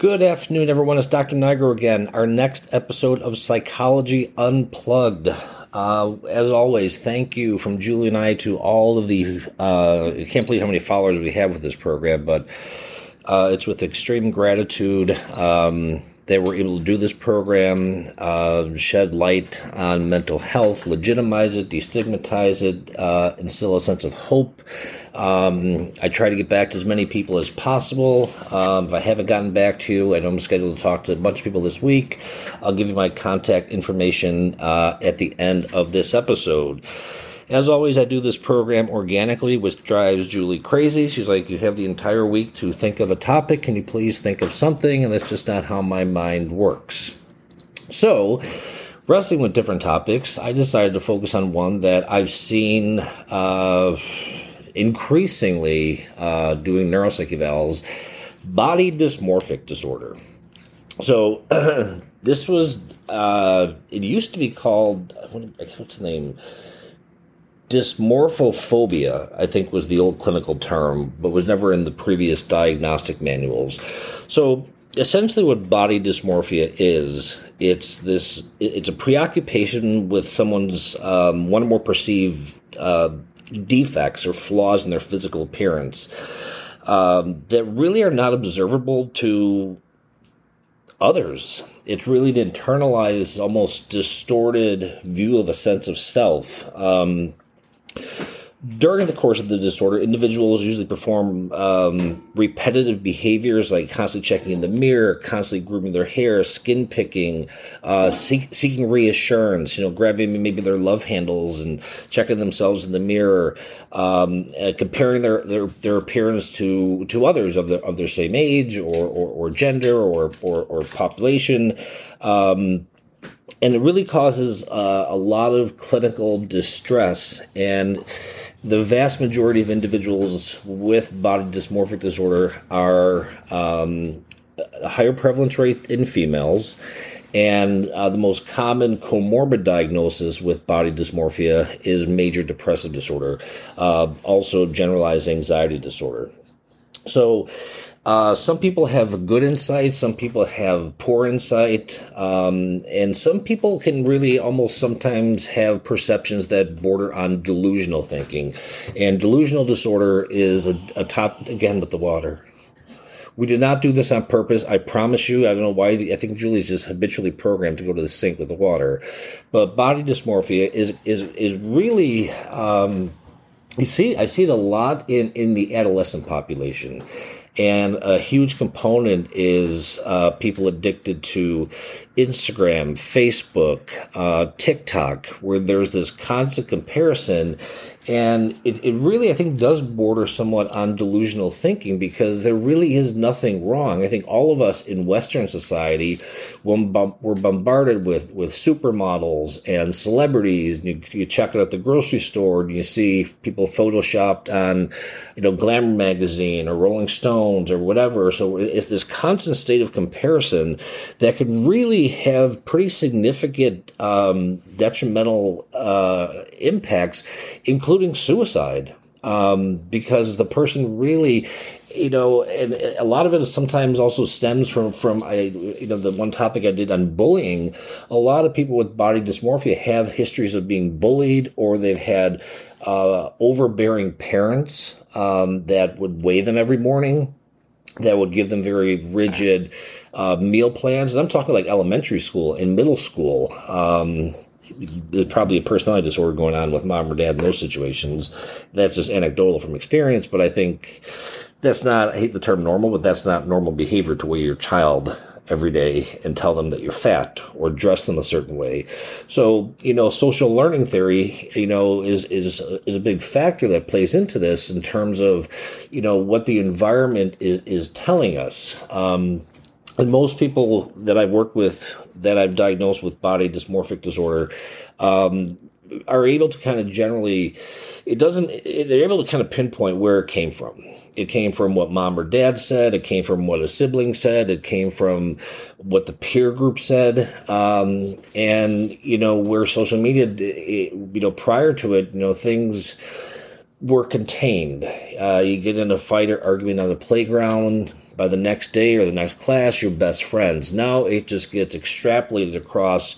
Good afternoon, everyone. It's Dr. Nigro again. Our next episode of Psychology Unplugged. Uh, as always, thank you from Julie and I to all of the. Uh, I can't believe how many followers we have with this program, but uh, it's with extreme gratitude. Um, that we're able to do this program, uh, shed light on mental health, legitimize it, destigmatize it, uh, instill a sense of hope. Um, I try to get back to as many people as possible. Um, if I haven't gotten back to you, I know I'm scheduled to talk to a bunch of people this week. I'll give you my contact information uh, at the end of this episode. As always, I do this program organically, which drives Julie crazy. She's like, You have the entire week to think of a topic. Can you please think of something? And that's just not how my mind works. So, wrestling with different topics, I decided to focus on one that I've seen uh, increasingly uh, doing neuropsych evals body dysmorphic disorder. So, this was, uh, it used to be called, what's the name? Dysmorphophobia, I think was the old clinical term, but was never in the previous diagnostic manuals. So essentially what body dysmorphia is it's this it's a preoccupation with someone's um, one or more perceived uh, defects or flaws in their physical appearance um, that really are not observable to others. It's really an internalized, almost distorted view of a sense of self. Um, during the course of the disorder, individuals usually perform um, repetitive behaviors like constantly checking in the mirror, constantly grooming their hair, skin picking, uh, seek, seeking reassurance. You know, grabbing maybe their love handles and checking themselves in the mirror, um, uh, comparing their, their their appearance to to others of their of their same age or or, or gender or, or or population. Um, and it really causes uh, a lot of clinical distress. And the vast majority of individuals with body dysmorphic disorder are um, a higher prevalence rate in females. And uh, the most common comorbid diagnosis with body dysmorphia is major depressive disorder uh, also generalized anxiety disorder. So uh, some people have good insight, some people have poor insight, um, and some people can really almost sometimes have perceptions that border on delusional thinking. And delusional disorder is a, a top, again, with the water. We did not do this on purpose. I promise you. I don't know why. I think Julie's just habitually programmed to go to the sink with the water. But body dysmorphia is is is really. Um, you see, I see it a lot in in the adolescent population and a huge component is uh, people addicted to Instagram, Facebook, uh, TikTok, where there's this constant comparison and it, it really, I think, does border somewhat on delusional thinking because there really is nothing wrong. I think all of us in Western society, when we're bombarded with, with supermodels and celebrities, you, you check it at the grocery store and you see people photoshopped on, you know, Glamour magazine or Rolling Stones or whatever. So it's this constant state of comparison that could really have pretty significant um, detrimental uh, impacts, including suicide, um, because the person really you know, and a lot of it sometimes also stems from from I, you know, the one topic I did on bullying. A lot of people with body dysmorphia have histories of being bullied, or they've had uh, overbearing parents um, that would weigh them every morning, that would give them very rigid uh, meal plans. And I'm talking like elementary school and middle school. Um, there's probably a personality disorder going on with mom or dad in those situations. That's just anecdotal from experience, but I think that's not, I hate the term normal, but that's not normal behavior to weigh your child every day and tell them that you're fat or dress them a certain way. So, you know, social learning theory, you know, is, is, is a big factor that plays into this in terms of, you know, what the environment is, is telling us. Um, and most people that I've worked with that I've diagnosed with body dysmorphic disorder um, are able to kind of generally, it doesn't, they're able to kind of pinpoint where it came from. It came from what mom or dad said. It came from what a sibling said. It came from what the peer group said. Um, and, you know, where social media, you know, prior to it, you know, things, were contained. Uh, you get in a fight or argument on the playground, by the next day or the next class, you're best friends. Now it just gets extrapolated across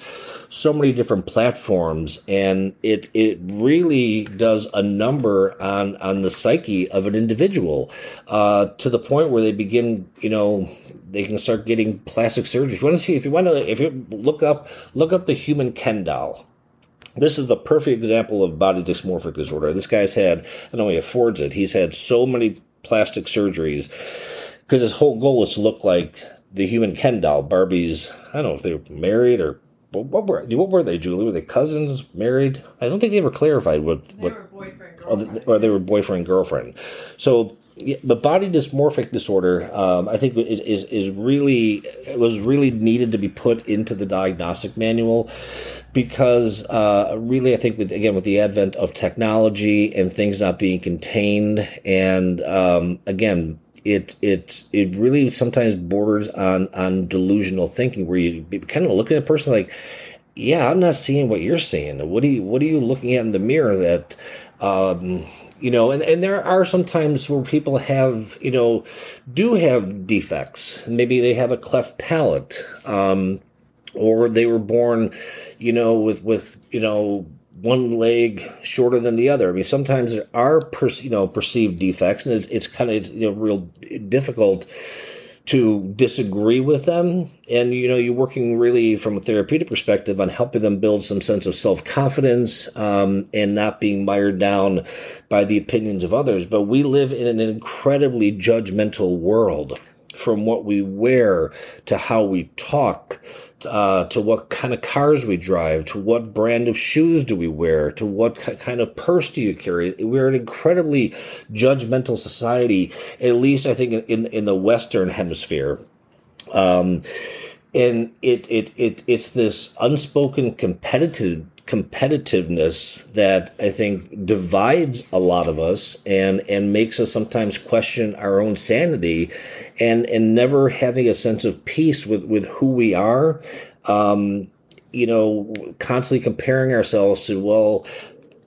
so many different platforms, and it it really does a number on on the psyche of an individual uh, to the point where they begin, you know, they can start getting plastic surgery. If you want to see, if you want to, if you look up look up the human Ken doll this is the perfect example of body dysmorphic disorder. This guy's had, I know he affords it, he's had so many plastic surgeries because his whole goal was to look like the human Ken doll. Barbie's, I don't know if they were married or what were what were they, Julie? Were they cousins, married? I don't think they ever clarified what They what were boyfriend, or, girlfriend. or they were boyfriend girlfriend. So, yeah, but body dysmorphic disorder, um, I think, is, is is really it was really needed to be put into the diagnostic manual because uh, really, I think with again with the advent of technology and things not being contained, and um, again. It it it really sometimes borders on on delusional thinking, where you kind of looking at a person like, yeah, I'm not seeing what you're seeing. What are you What are you looking at in the mirror that, um, you know? And and there are some times where people have, you know, do have defects. Maybe they have a cleft palate, um, or they were born, you know, with with you know one leg shorter than the other. I mean, sometimes there are per, you know perceived defects, and it's, it's kind of you know real difficult to disagree with them and you know you're working really from a therapeutic perspective on helping them build some sense of self-confidence um, and not being mired down by the opinions of others but we live in an incredibly judgmental world from what we wear to how we talk uh, to what kind of cars we drive, to what brand of shoes do we wear, to what ki- kind of purse do you carry. We're an incredibly judgmental society, at least I think in in the Western Hemisphere. Um, and it, it it it's this unspoken competitive competitiveness that I think divides a lot of us and and makes us sometimes question our own sanity and and never having a sense of peace with with who we are. Um you know constantly comparing ourselves to well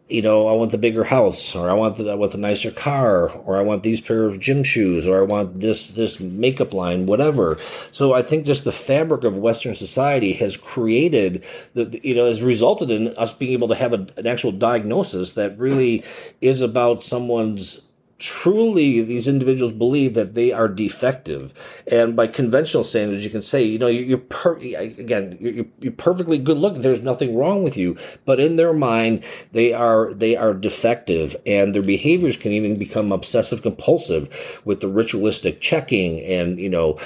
you know, I want the bigger house, or I want the I want the nicer car, or I want these pair of gym shoes, or I want this this makeup line, whatever. So I think just the fabric of Western society has created the you know has resulted in us being able to have a, an actual diagnosis that really is about someone's truly these individuals believe that they are defective. And by conventional standards you can say you know you're per- again you're, you're perfectly good looking. There's nothing wrong with you. But in their mind they are they are defective. And their behaviors can even become obsessive compulsive with the ritualistic checking and you know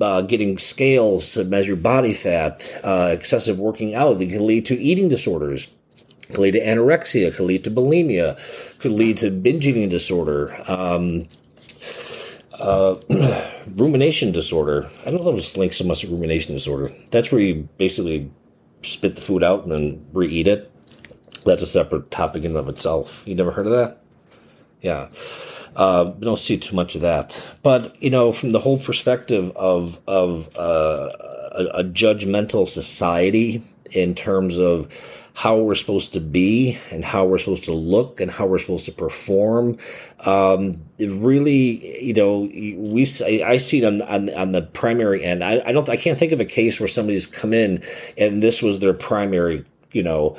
uh, getting scales to measure body fat uh, excessive working out that can lead to eating disorders. Could lead to anorexia, could lead to bulimia, could lead to binge eating disorder, um, uh, rumination disorder. I don't know if it's linked so much to rumination disorder. That's where you basically spit the food out and then re-eat it. That's a separate topic in of itself. You never heard of that? Yeah. Uh, don't see too much of that, but you know, from the whole perspective of of uh, a, a judgmental society in terms of how we're supposed to be and how we're supposed to look and how we're supposed to perform. Um, really, you know, we I see it on on, on the primary end. I, I don't I can't think of a case where somebody's come in and this was their primary, you know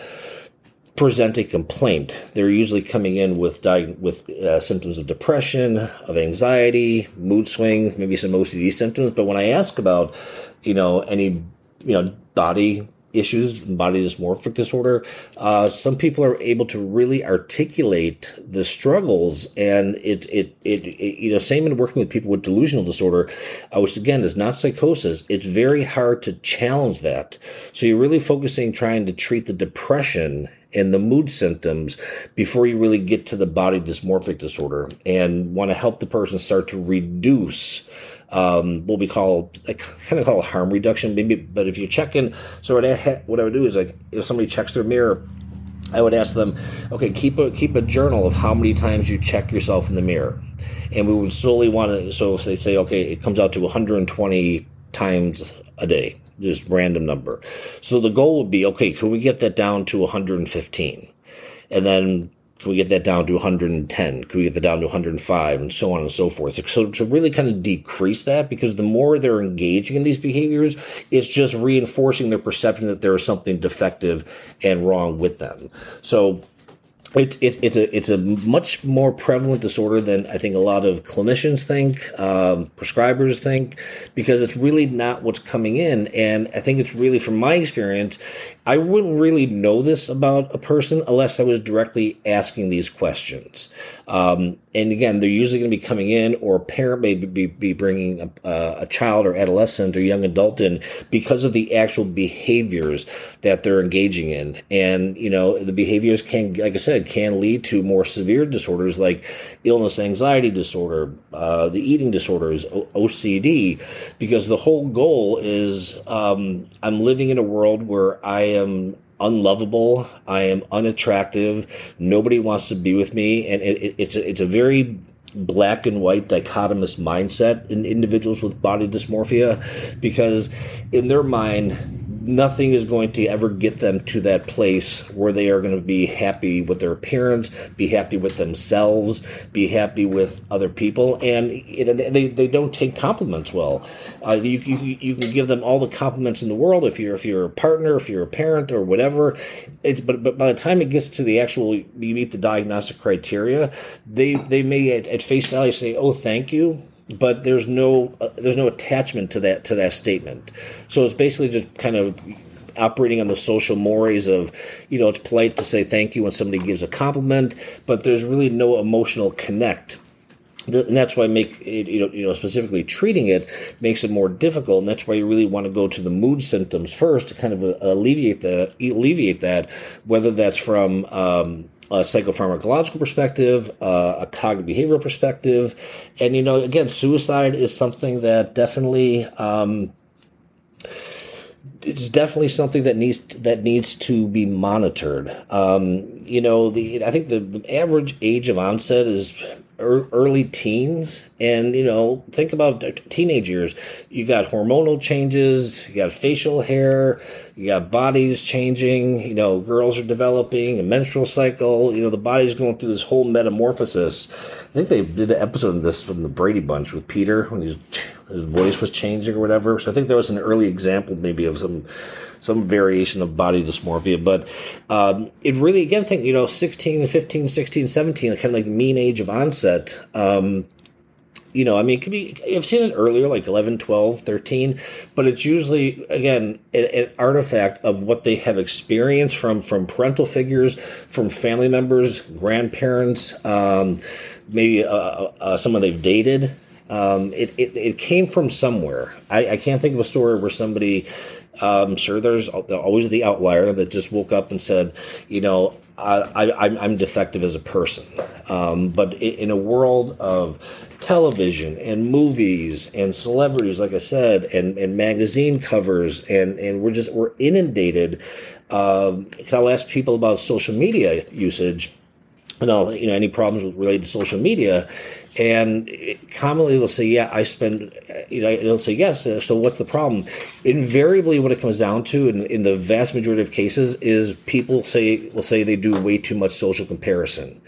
present a complaint. They're usually coming in with di- with uh, symptoms of depression, of anxiety, mood swing, maybe some OCD symptoms. But when I ask about, you know, any you know body issues, body dysmorphic disorder, uh, some people are able to really articulate the struggles, and it, it it, it you know same in working with people with delusional disorder, uh, which again is not psychosis. It's very hard to challenge that. So you're really focusing trying to treat the depression and the mood symptoms before you really get to the body dysmorphic disorder and want to help the person start to reduce um, what we call I kind of call harm reduction maybe but if you check in so what I, what I would do is like if somebody checks their mirror I would ask them, okay, keep a keep a journal of how many times you check yourself in the mirror, and we would slowly want to. So if they say, okay, it comes out to 120 times a day, just random number. So the goal would be, okay, can we get that down to 115? And then can we get that down to 110? Can we get that down to 105? And so on and so forth. So to really kind of decrease that, because the more they're engaging in these behaviors, it's just reinforcing their perception that there is something defective and wrong with them. So it's it, it's a it's a much more prevalent disorder than I think a lot of clinicians think, um, prescribers think, because it's really not what's coming in. And I think it's really, from my experience, I wouldn't really know this about a person unless I was directly asking these questions. Um, and again, they're usually going to be coming in, or a parent may be, be bringing a, a, child or adolescent or young adult in because of the actual behaviors that they're engaging in. And, you know, the behaviors can, like I said, can lead to more severe disorders like illness, anxiety disorder, uh, the eating disorders, o- OCD, because the whole goal is um, I'm living in a world where I am unlovable. I am unattractive. Nobody wants to be with me, and it, it, it's a, it's a very black and white dichotomous mindset in individuals with body dysmorphia because in their mind nothing is going to ever get them to that place where they are going to be happy with their appearance, be happy with themselves, be happy with other people, and they, they don't take compliments well. Uh, you, you, you can give them all the compliments in the world if you're if you're a partner, if you're a parent, or whatever. It's but but by the time it gets to the actual you meet the diagnostic criteria, they they may at, at face value say, "Oh, thank you." But there's no uh, there's no attachment to that to that statement. So it's basically just kind of operating on the social mores of, you know, it's polite to say thank you when somebody gives a compliment, but there's really no emotional connect. And that's why make it, you know, you know, specifically treating it makes it more difficult, and that's why you really want to go to the mood symptoms first to kind of uh, alleviate that, alleviate that, whether that's from um, a psychopharmacological perspective, uh, a cognitive behavioral perspective, and you know, again, suicide is something that definitely. Um, it's definitely something that needs that needs to be monitored. Um, you know, the I think the, the average age of onset is early teens and you know think about teenage years. You got hormonal changes you got facial hair you got bodies changing you know girls are developing a menstrual cycle you know the body's going through this whole metamorphosis. I think they did an episode of this from the brady bunch with peter when his voice was changing or whatever so i think there was an early example maybe of some some variation of body dysmorphia. But um, it really, again, think, you know, 16, 15, 16, 17, kind of like mean age of onset. Um, you know, I mean, it could be, I've seen it earlier, like 11, 12, 13, but it's usually, again, an, an, artifact of what they have experienced from, from parental figures, from family members, grandparents, um, maybe uh, uh, uh someone they've dated. Um, it, it, it came from somewhere. I, I can't think of a story where somebody I'm sure there's always the outlier that just woke up and said, you know, I, am defective as a person. Um, but in a world of television and movies and celebrities, like I said, and, and magazine covers, and, and we're just we're inundated. Um, I'll ask people about social media usage and all you know any problems related to social media. And commonly they'll say yeah i spend you know they'll say yes uh, so what's the problem? Invariably what it comes down to in, in the vast majority of cases is people say will say they do way too much social comparison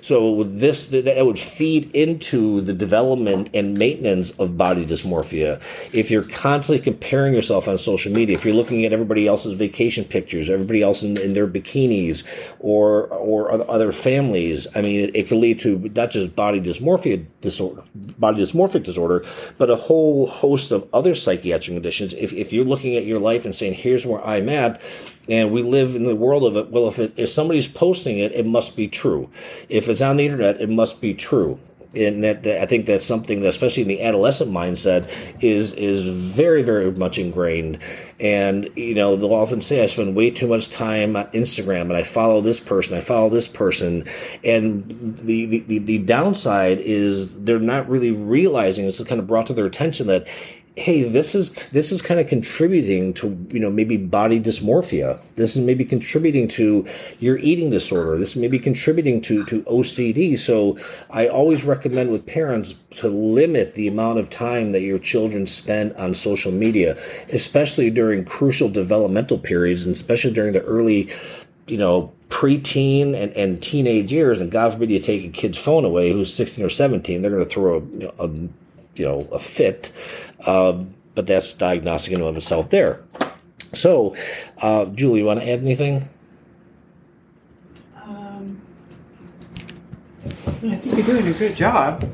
so this that would feed into the development and maintenance of body dysmorphia. If you're constantly comparing yourself on social media, if you're looking at everybody else's vacation pictures, everybody else in, in their bikinis, or or other families, I mean, it, it could lead to not just body dysmorphia disorder, body dysmorphic disorder, but a whole host of other psychiatric conditions. If if you're looking at your life and saying, "Here's where I'm at," and we live in the world of it. Well, if it, if somebody's posting it, it must be true. If it's on the internet, it must be true. And that, that I think that's something that, especially in the adolescent mindset, is is very very much ingrained. And you know, they'll often say, "I spend way too much time on Instagram, and I follow this person, I follow this person." And the the, the downside is they're not really realizing it's kind of brought to their attention that hey this is this is kind of contributing to you know maybe body dysmorphia. This is maybe contributing to your eating disorder. This may be contributing to to ocd so i always recommend with parents to limit the amount of time that your children spend on social media especially during crucial developmental periods and especially during the early you know preteen and, and teenage years, and God forbid you take a kid's phone away who's 16 or 17, they're going to throw a, a, you know, a fit. Um, but that's diagnostic in and of itself there. So, uh, Julie, you want to add anything? Um, I think you're doing a good job.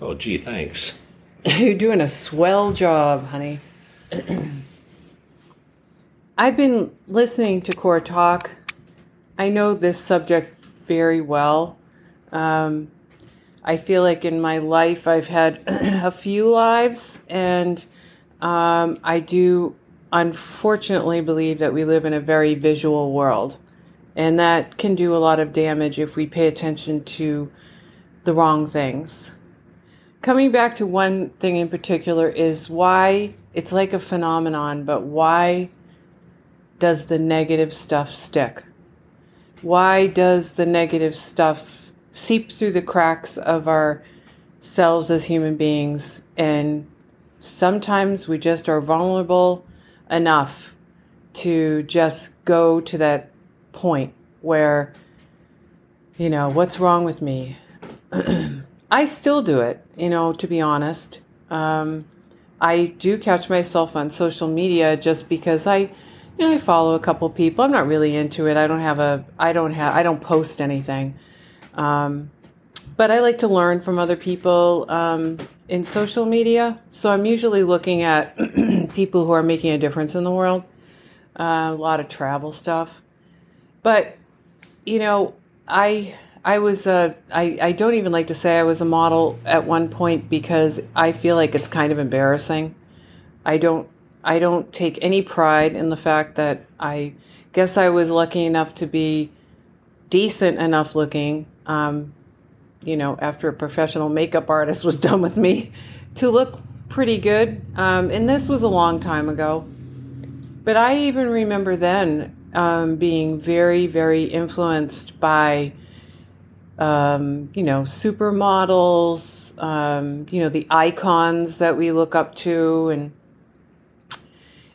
Oh, gee, thanks. You're doing a swell job, honey. I've been listening to Core Talk. I know this subject very well. Um, I feel like in my life I've had a few lives, and um, I do unfortunately believe that we live in a very visual world. And that can do a lot of damage if we pay attention to the wrong things. Coming back to one thing in particular is why it's like a phenomenon, but why does the negative stuff stick? Why does the negative stuff seep through the cracks of our selves as human beings? And sometimes we just are vulnerable enough to just go to that point where, you know, what's wrong with me? I still do it, you know, to be honest. Um, I do catch myself on social media just because I, you know, I follow a couple people. I'm not really into it. I don't have a, I don't have, I don't post anything. Um, but I like to learn from other people um, in social media. So I'm usually looking at people who are making a difference in the world. Uh, a lot of travel stuff, but you know, I I was uh, I I don't even like to say I was a model at one point because I feel like it's kind of embarrassing. I don't I don't take any pride in the fact that I guess I was lucky enough to be decent enough looking. Um, you know, after a professional makeup artist was done with me, to look pretty good. Um, and this was a long time ago. But I even remember then um, being very, very influenced by, um, you know, supermodels, um, you know, the icons that we look up to. And,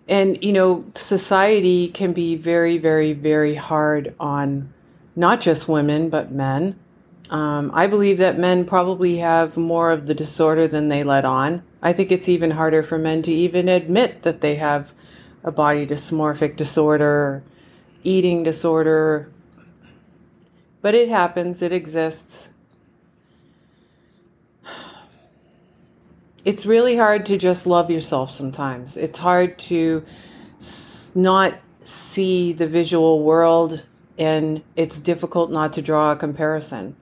and, you know, society can be very, very, very hard on not just women, but men. Um, I believe that men probably have more of the disorder than they let on. I think it's even harder for men to even admit that they have a body dysmorphic disorder, eating disorder. But it happens, it exists. It's really hard to just love yourself sometimes. It's hard to not see the visual world, and it's difficult not to draw a comparison.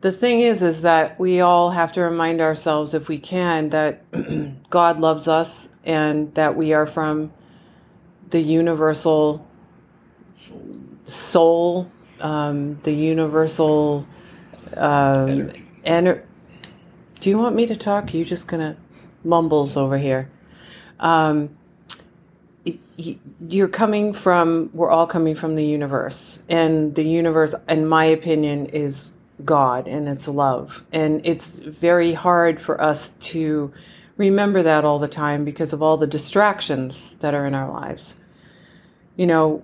The thing is is that we all have to remind ourselves if we can that god loves us and that we are from the universal soul um, the universal um, ener- do you want me to talk? You just gonna mumbles over here. Um, you're coming from we're all coming from the universe and the universe in my opinion is God and it's love. And it's very hard for us to remember that all the time because of all the distractions that are in our lives. You know,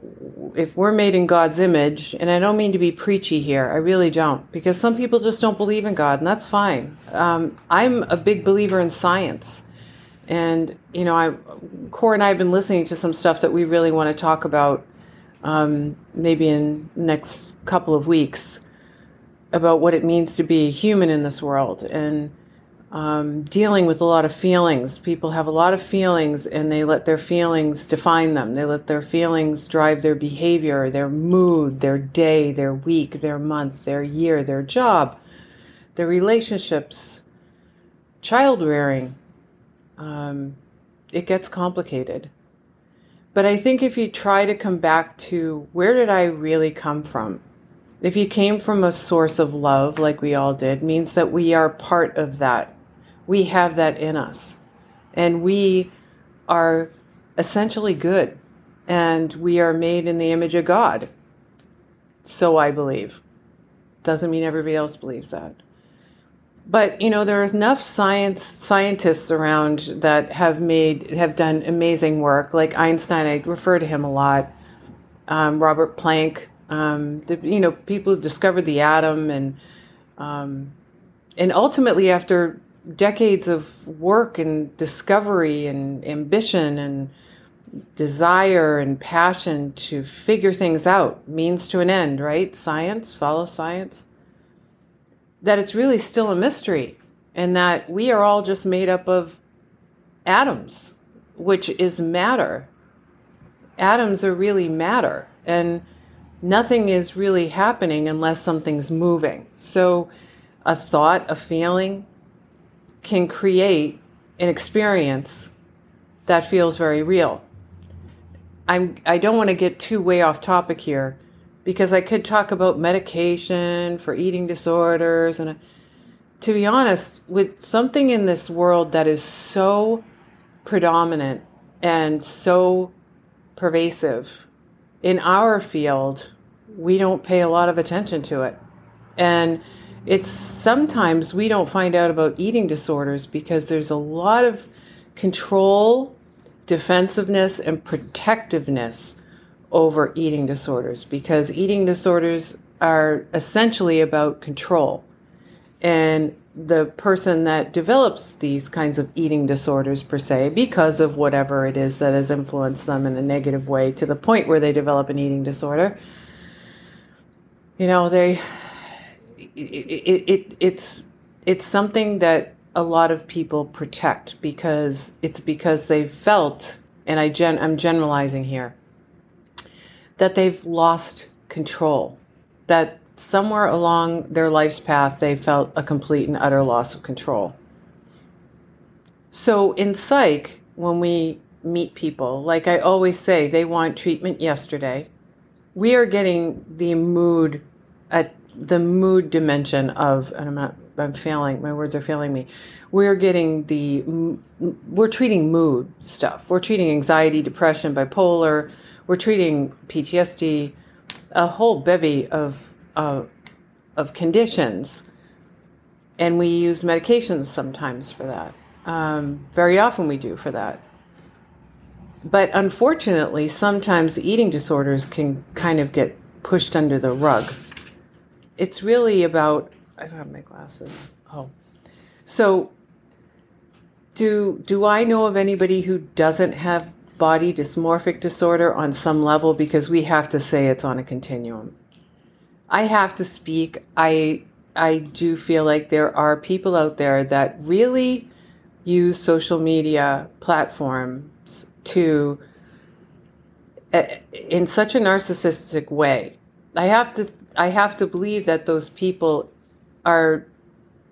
if we're made in God's image, and I don't mean to be preachy here, I really don't, because some people just don't believe in God, and that's fine. Um, I'm a big believer in science. And, you know, I, Core and I have been listening to some stuff that we really want to talk about um, maybe in next couple of weeks about what it means to be human in this world and um, dealing with a lot of feelings. People have a lot of feelings and they let their feelings define them. They let their feelings drive their behavior, their mood, their day, their week, their month, their year, their job, their relationships, child rearing. Um, it gets complicated. But I think if you try to come back to where did I really come from? if you came from a source of love like we all did means that we are part of that. We have that in us. And we are essentially good. And we are made in the image of god. So i believe. Doesn't mean everybody else believes that but you know there are enough science scientists around that have made have done amazing work like einstein i refer to him a lot um, Robert Planck, um, the, you know, people who discovered the atom, and um, and ultimately after decades of work and discovery and ambition and desire and passion to figure things out, means to an end, right? Science, follow science. That it's really still a mystery, and that we are all just made up of atoms, which is matter. Atoms are really matter, and nothing is really happening unless something's moving. So, a thought, a feeling can create an experience that feels very real. I'm I don't want to get too way off topic here because I could talk about medication for eating disorders. And to be honest with something in this world that is so predominant and so pervasive in our field we don't pay a lot of attention to it. And it's sometimes we don't find out about eating disorders because there's a lot of control defensiveness and protectiveness over eating disorders because eating disorders are essentially about control. And the person that develops these kinds of eating disorders, per se, because of whatever it is that has influenced them in a negative way to the point where they develop an eating disorder, you know, they, it, it, it it's, it's something that a lot of people protect because it's because they've felt, and I gen, I'm generalizing here, that they've lost control, that somewhere along their life's path they felt a complete and utter loss of control. So in psych, when we meet people, like I always say, they want treatment yesterday. We are getting the mood at the mood dimension of, and I'm not I'm failing. My words are failing me. We're getting the we're treating mood stuff. We're treating anxiety, depression, bipolar. We're treating PTSD, a whole bevy of uh, of conditions, and we use medications sometimes for that. Um, very often we do for that. But unfortunately, sometimes eating disorders can kind of get pushed under the rug. It's really about I don't have my glasses. Oh. So do do I know of anybody who doesn't have body dysmorphic disorder on some level because we have to say it's on a continuum. I have to speak. I I do feel like there are people out there that really use social media platforms to uh, in such a narcissistic way. I have to I have to believe that those people are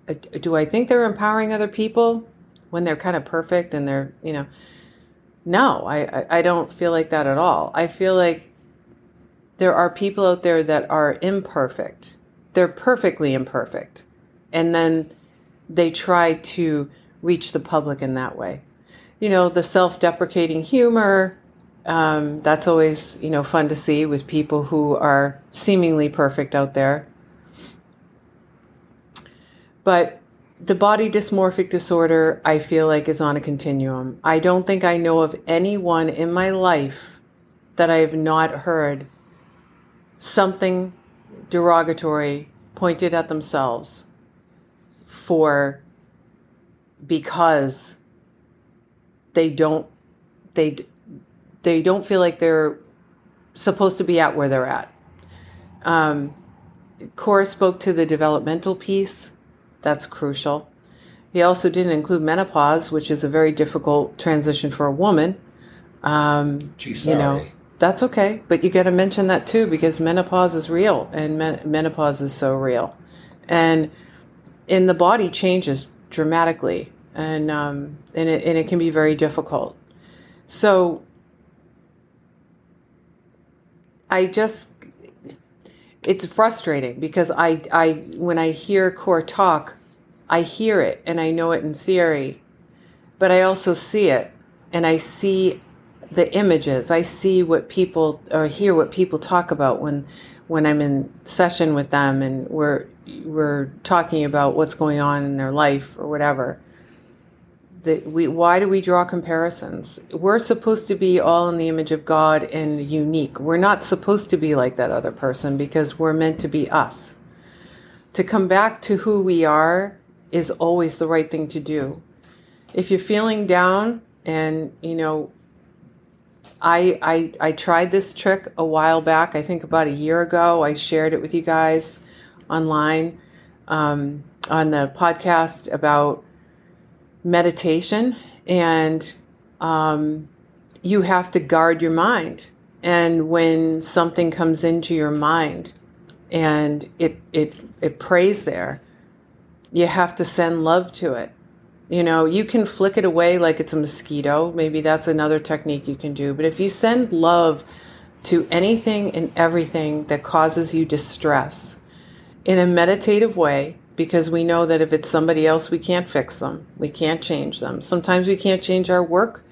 uh, do I think they're empowering other people when they're kind of perfect and they're, you know, no, I, I don't feel like that at all. I feel like there are people out there that are imperfect. They're perfectly imperfect. And then they try to reach the public in that way. You know, the self deprecating humor, um, that's always, you know, fun to see with people who are seemingly perfect out there. But the body dysmorphic disorder, I feel like, is on a continuum. I don't think I know of anyone in my life that I have not heard something derogatory pointed at themselves for because they don't they they don't feel like they're supposed to be at where they're at. Um, Cora spoke to the developmental piece that's crucial. He also didn't include menopause, which is a very difficult transition for a woman. Um, Gee, you know, that's okay, but you got to mention that too because menopause is real, and men- menopause is so real, and in the body changes dramatically, and um, and it, and it can be very difficult. So I just it's frustrating because I, I when I hear Core talk, I hear it and I know it in theory, but I also see it and I see the images. I see what people or hear what people talk about when when I'm in session with them and we're we're talking about what's going on in their life or whatever. The, we, why do we draw comparisons? We're supposed to be all in the image of God and unique. We're not supposed to be like that other person because we're meant to be us. To come back to who we are is always the right thing to do. If you're feeling down and, you know, I, I, I tried this trick a while back, I think about a year ago. I shared it with you guys online um, on the podcast about meditation. And um, you have to guard your mind. And when something comes into your mind and it, it, it prays there, you have to send love to it you know, you can flick it away like it's a mosquito. Maybe that's another technique you can do. But if you send love to anything and everything that causes you distress in a meditative way, because we know that if it's somebody else, we can't fix them, we can't change them. Sometimes we can't change our work,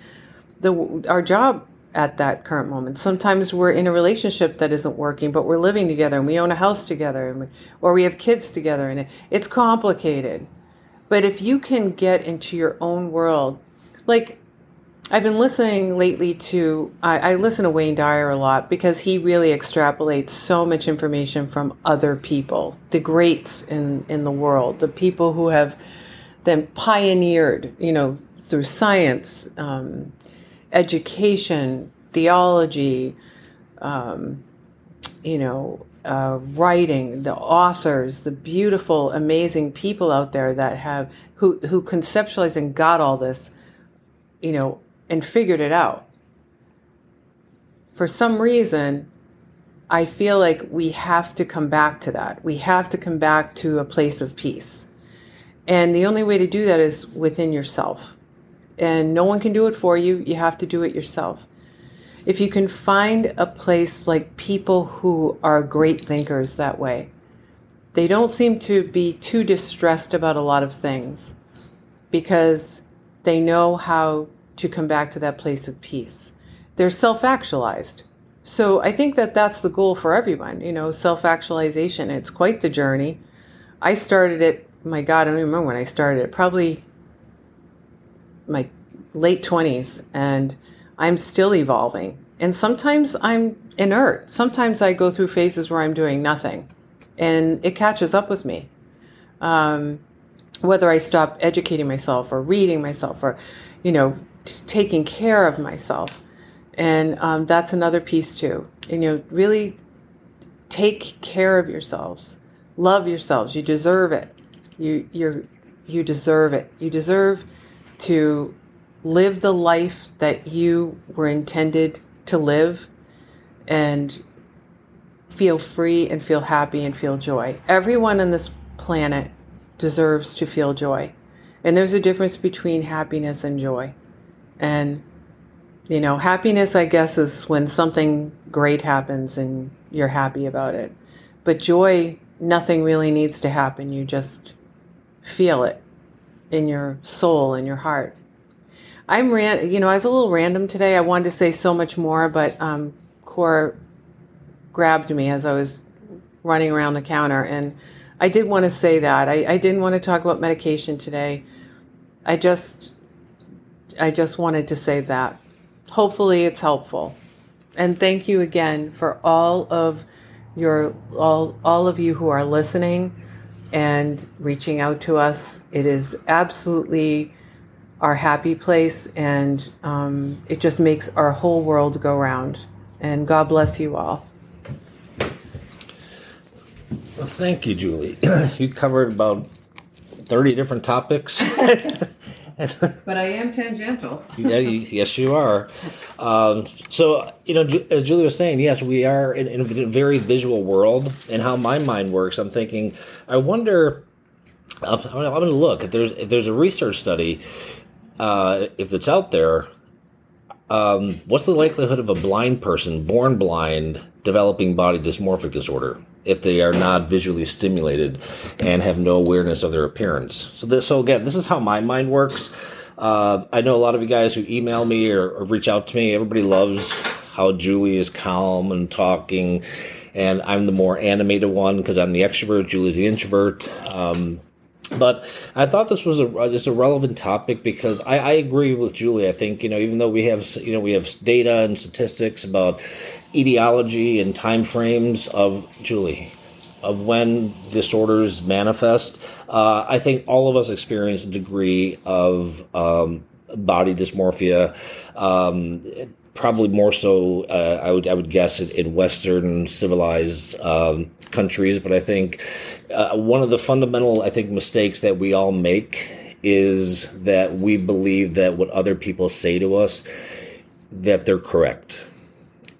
the, our job at that current moment. Sometimes we're in a relationship that isn't working, but we're living together and we own a house together, we, or we have kids together, and it, it's complicated. But if you can get into your own world, like I've been listening lately to, I, I, listen to Wayne Dyer a lot because he really extrapolates so much information from other people, the greats in, in the world, the people who have then pioneered, you know, through science, um, education, theology, um, you know, uh, writing, the authors, the beautiful, amazing people out there that have who who conceptualized and got all this, you know, and figured it out. For some reason, I feel like we have to come back to that. We have to come back to a place of peace. And the only way to do that is within yourself. And no one can do it for you. You have to do it yourself if you can find a place like people who are great thinkers that way, they don't seem to be too distressed about a lot of things because they know how to come back to that place of peace. They're self actualized. So I think that that's the goal for everyone, you know, self actualization. It's quite the journey. I started it, my God, I don't even remember when I started it, probably my late 20s. And I'm still evolving. And sometimes I'm inert. Sometimes I go through phases where I'm doing nothing and it catches up with me. Um, whether I stop educating myself or reading myself or, you know, taking care of myself. And um, that's another piece too. And, you know, really take care of yourselves. Love yourselves. You deserve it. You, you're, you deserve it. You deserve to live the life that you were intended to live and feel free and feel happy and feel joy. Everyone on this planet deserves to feel joy. And there's a difference between happiness and joy. And, you know, happiness, I guess, is when something great happens and you're happy about it. But joy, nothing really needs to happen. You just feel it in your soul, in your heart. I'm ran, you know, I was a little random today. I wanted to say so much more, but um, Core grabbed me as I was running around the counter, and I did want to say that. I, I didn't want to talk about medication today. I just, I just wanted to say that. Hopefully, it's helpful, and thank you again for all of your all all of you who are listening and reaching out to us. It is absolutely our happy place, and um, it just makes our whole world go round. And God bless you all. Well, thank you, Julie. you covered about 30 different topics. but I am tangential. yeah, you, yes, you are. Um, so, you know, as Julie was saying, yes, we are in, in, a very visual world. And how my mind works, I'm thinking, I wonder. I'm, I'm going to look if there's if there's a research study uh, if it's out there, um, what's the likelihood of a blind person, born blind, developing body dysmorphic disorder if they are not visually stimulated and have no awareness of their appearance? So, this, so again, this is how my mind works. Uh, I know a lot of you guys who email me or, or reach out to me. Everybody loves how Julie is calm and talking, and I'm the more animated one because I'm the extrovert. Julie's the introvert. Um, But I thought this was a just a relevant topic because I, I agree with Julie. I think you know even though we have you know we have data and statistics about etiology and time frames of Julie of when disorders manifest, uh, I think all of us experience a degree of um, body dysmorphia. Um, probably more so, uh, I would I would guess, in, in Western civilized um, countries. But I think uh, one of the fundamental, I think, mistakes that we all make is that we believe that what other people say to us that they're correct,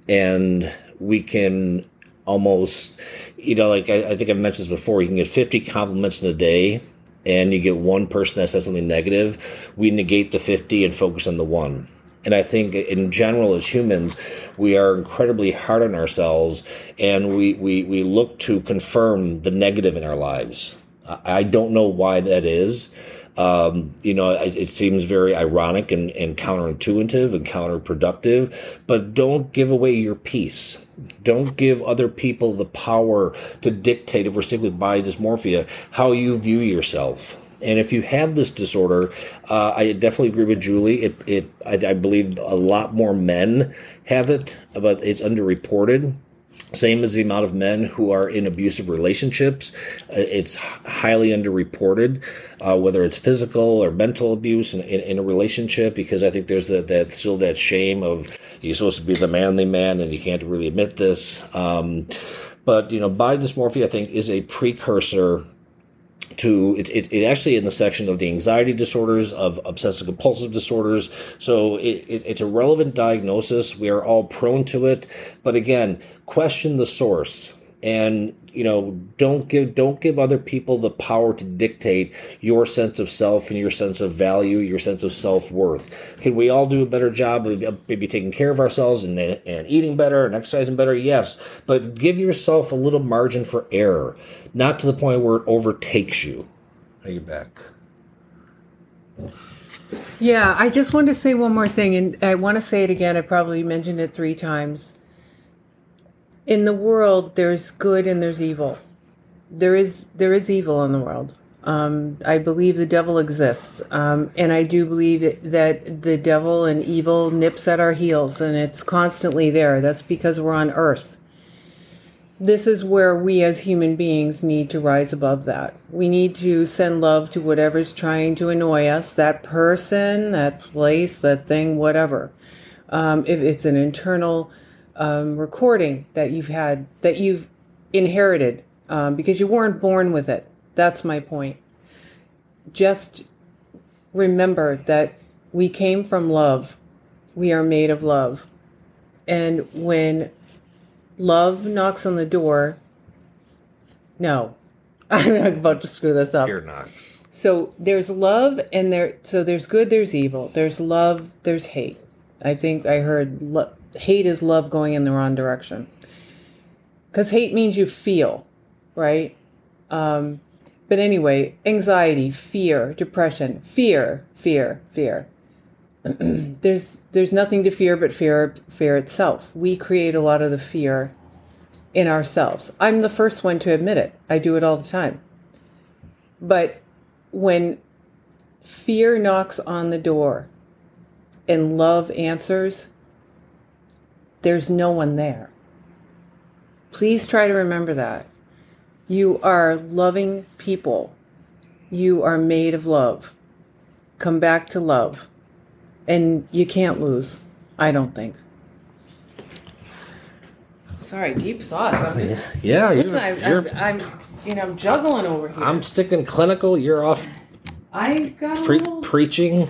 and we can almost, you know, like I, I think I've mentioned this before. You can get fifty compliments in a day and you get one person that says something negative, we negate the 50 and focus on the one. And I think in general, as humans, we are incredibly hard on ourselves and we, we, we look to confirm the negative in our lives. I don't know why that is. Um, you know, it, it, seems very ironic and, and counterintuitive and counterproductive, but don't give away your peace. Don't give other people the power to dictate, if we're with body dysmorphia, how you view yourself. And if you have this disorder, uh, I definitely agree with Julie. It, it, I, I, believe a lot more men have it, but it's underreported. Same as the amount of men who are in abusive relationships. Uh, it's highly underreported, uh, whether it's physical or mental abuse in, in, in a relationship, because I think there's that, that, still that shame of you're supposed to be the manly man and you can't really admit this. Um, but, you know, body dysmorphia, I think, is a precursor to it, it, it, actually in the section of the anxiety disorders of obsessive compulsive disorders. So it, it, it's a relevant diagnosis. We are all prone to it. But again question the source. And you know don't give don't give other people the power to dictate your sense of self and your sense of value your sense of self-worth. Can we all do a better job of maybe taking care of ourselves and, and eating better and exercising better? Yes. But give yourself a little margin for error not to the point where it overtakes you. Are you back? Yeah i just want to say one more thing and i want to say it again i probably mentioned it three times in the world there's good and there's evil. There is there is evil in the world. Um, I believe the devil exists, um, and I do believe that the devil and evil nips at our heels, and it's constantly there. That's because we're on Earth. This is where we as human beings need to rise above that. We need to send love to whatever's trying to annoy us that person, that place, that thing, whatever. Um, if it's an internal um, recording that you've had, that you've inherited, um, because you weren't born with it. That's my point. Just remember that we came from love. We are made of love. And when love knocks on the door, no, I'm not about to screw this up. You're not. So there's love and there, so there's good, there's evil. There's love, there's hate. I think I heard lo- hate is love going in the wrong direction. Because hate means you feel, right? Um, but anyway, anxiety, fear, depression, fear, fear, fear. there's there's nothing to fear but fear fear itself. We create a lot of the fear in ourselves. I'm the first one to admit it. I do it all the time. But when fear knocks on the door and love answers, there's no one there. Please try to remember that. You are loving people. You are made of love. Come back to love. And you can't lose, I don't think. Sorry, deep thoughts. yeah, you're, Listen, I, you're, I'm, I'm, you know, I'm juggling over here. I'm sticking clinical. You're off. I got pre- little, preaching.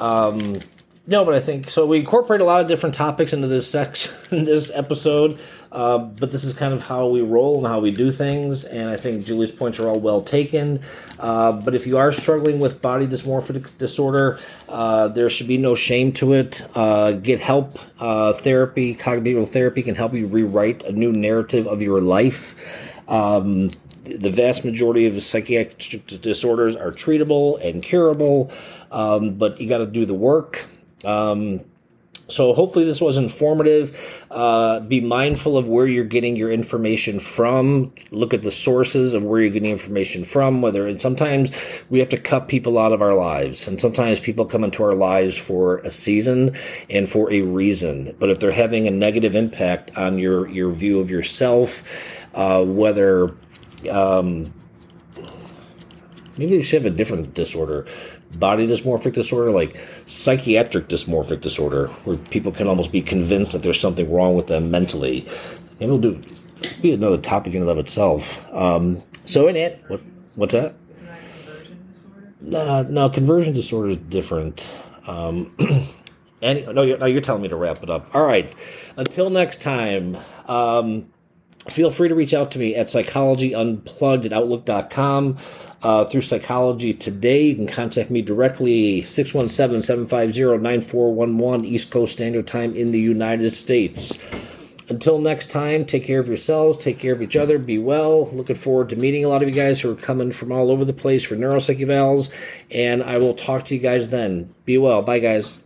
Um, no, but I think so. We incorporate a lot of different topics into this section, this episode. Uh, but this is kind of how we roll and how we do things. And I think Julie's points are all well taken. Uh, but if you are struggling with body dysmorphic disorder, uh, there should be no shame to it. Uh, get help. Uh, therapy, cognitive therapy can help you rewrite a new narrative of your life. Um, the vast majority of psychiatric disorders are treatable and curable, um, but you got to do the work. Um, So hopefully this was informative. Uh, be mindful of where you're getting your information from. Look at the sources of where you're getting information from. Whether and sometimes we have to cut people out of our lives, and sometimes people come into our lives for a season and for a reason. But if they're having a negative impact on your your view of yourself, uh, whether um, maybe they should have a different disorder body dysmorphic disorder, like psychiatric dysmorphic disorder, where people can almost be convinced that there's something wrong with them mentally. Maybe we'll do be another topic in and of itself. Um, so in it, what, what's that? Isn't that conversion disorder? Uh, no, conversion disorder is different. Um, and no, you're, no, you're telling me to wrap it up. All right. Until next time. Um, feel free to reach out to me at psychologyunplugged at outlook.com uh, through psychology today. You can contact me directly 617-750-9411 east coast standard time in the united states. Until next time take care of yourselves take care of each other be well. Looking forward to meeting a lot of you guys who are coming from all over the place for neuropsych evals and i will talk to you guys then. Be well. Bye guys